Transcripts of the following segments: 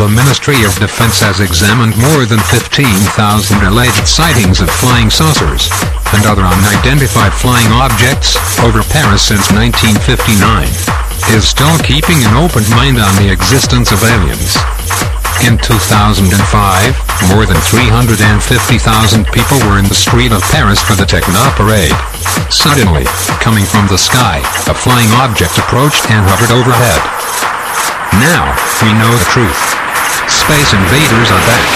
the Ministry of Defense has examined more than 15,000 alleged sightings of flying saucers and other unidentified flying objects over Paris since 1959. Is still keeping an open mind on the existence of aliens. In 2005, more than 350,000 people were in the street of Paris for the Techno Parade. Suddenly, coming from the sky, a flying object approached and hovered overhead. Now, we know the truth. Space invaders are back.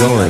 Going.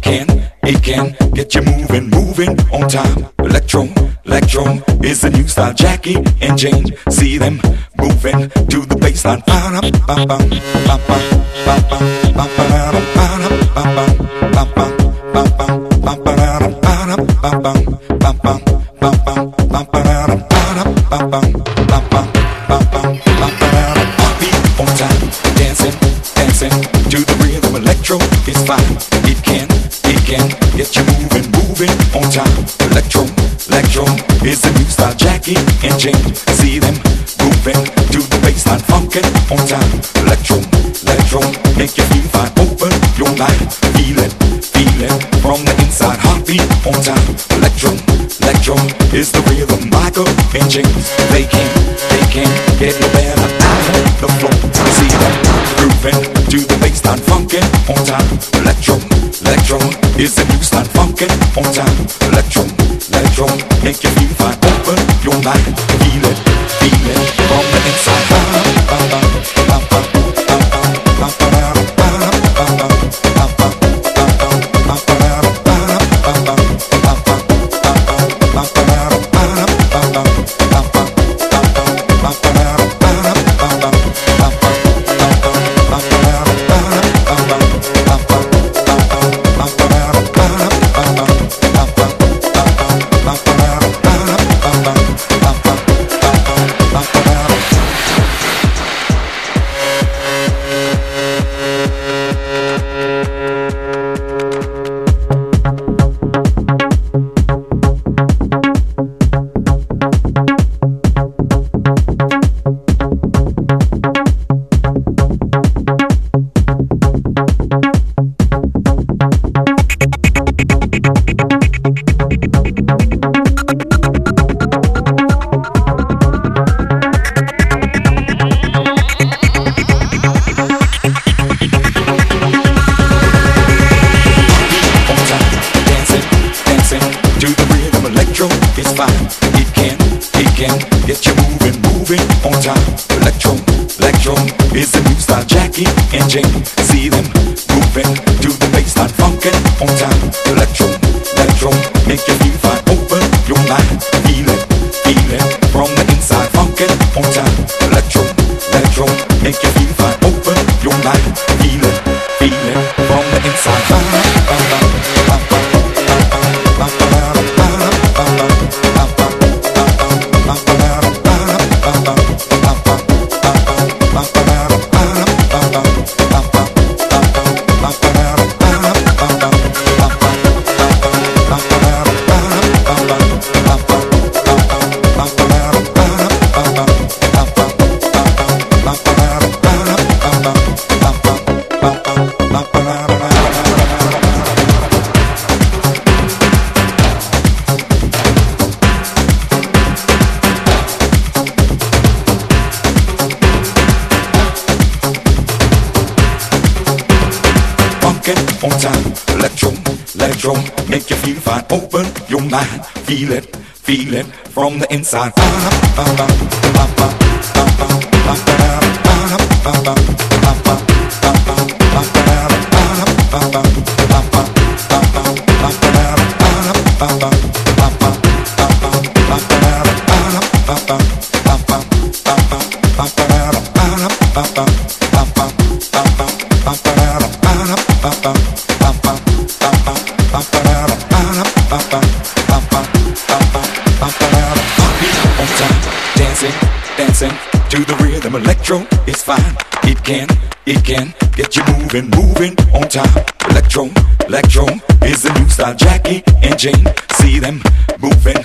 It can, it can get you moving, moving on time. Electro, electro is the new style. Jackie and Jane, see them moving to the bassline. Is the new style. Jackie and Jane, see them moving to the bassline, funkin' on time. Electro, electro, make you feel fine. Open your mind, feel it, feel it from the inside. Heartbeat on time. Electro, electro is the rhythm. Michael and James, they can, they can get no better the floor. See them grooving to the bassline, funkin' on time. Electro, electro is the new style. Funkin' on time. Make you feel fine. feeling from the inside. Fine. It can, it can get you moving, moving on time. Electro, electro is the new style. Jackie and Jane, see them moving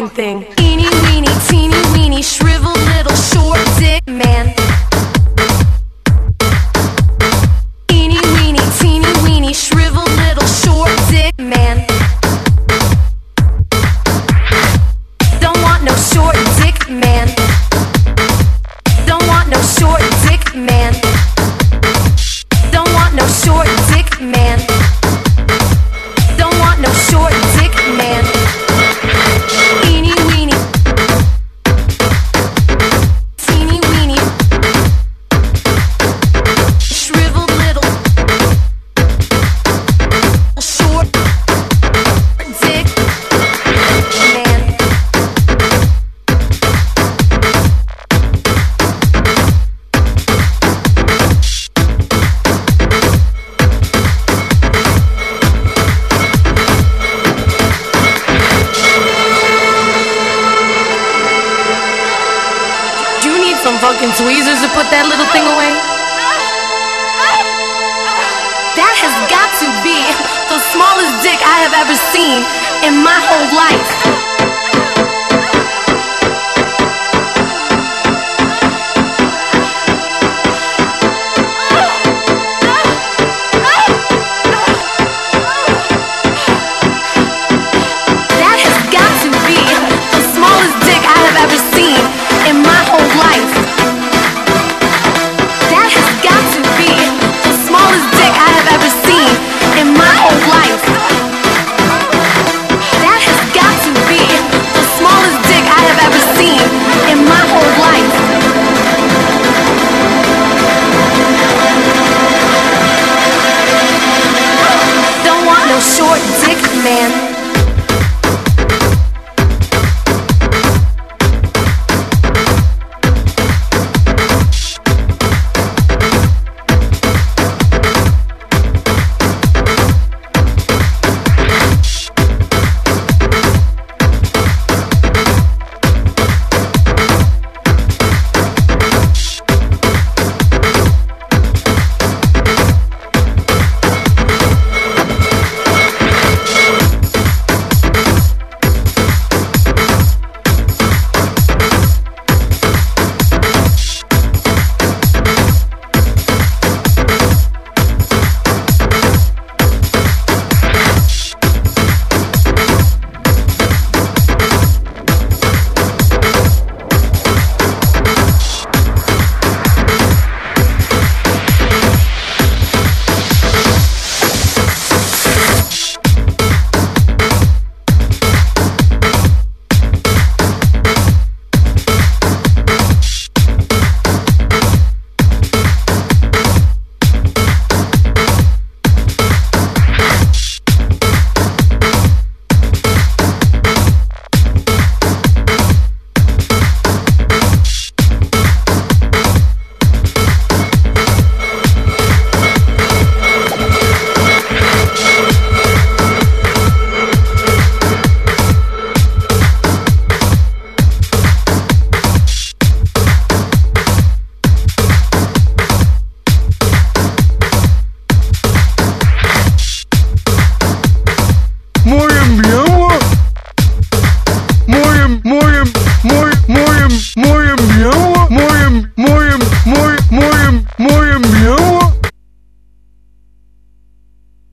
fucking thing. Eeny, weeny, teeny, weeny, shriveled little short dick man. Eeny, weeny, teeny, weeny, shriveled little short dick man. Don't want no short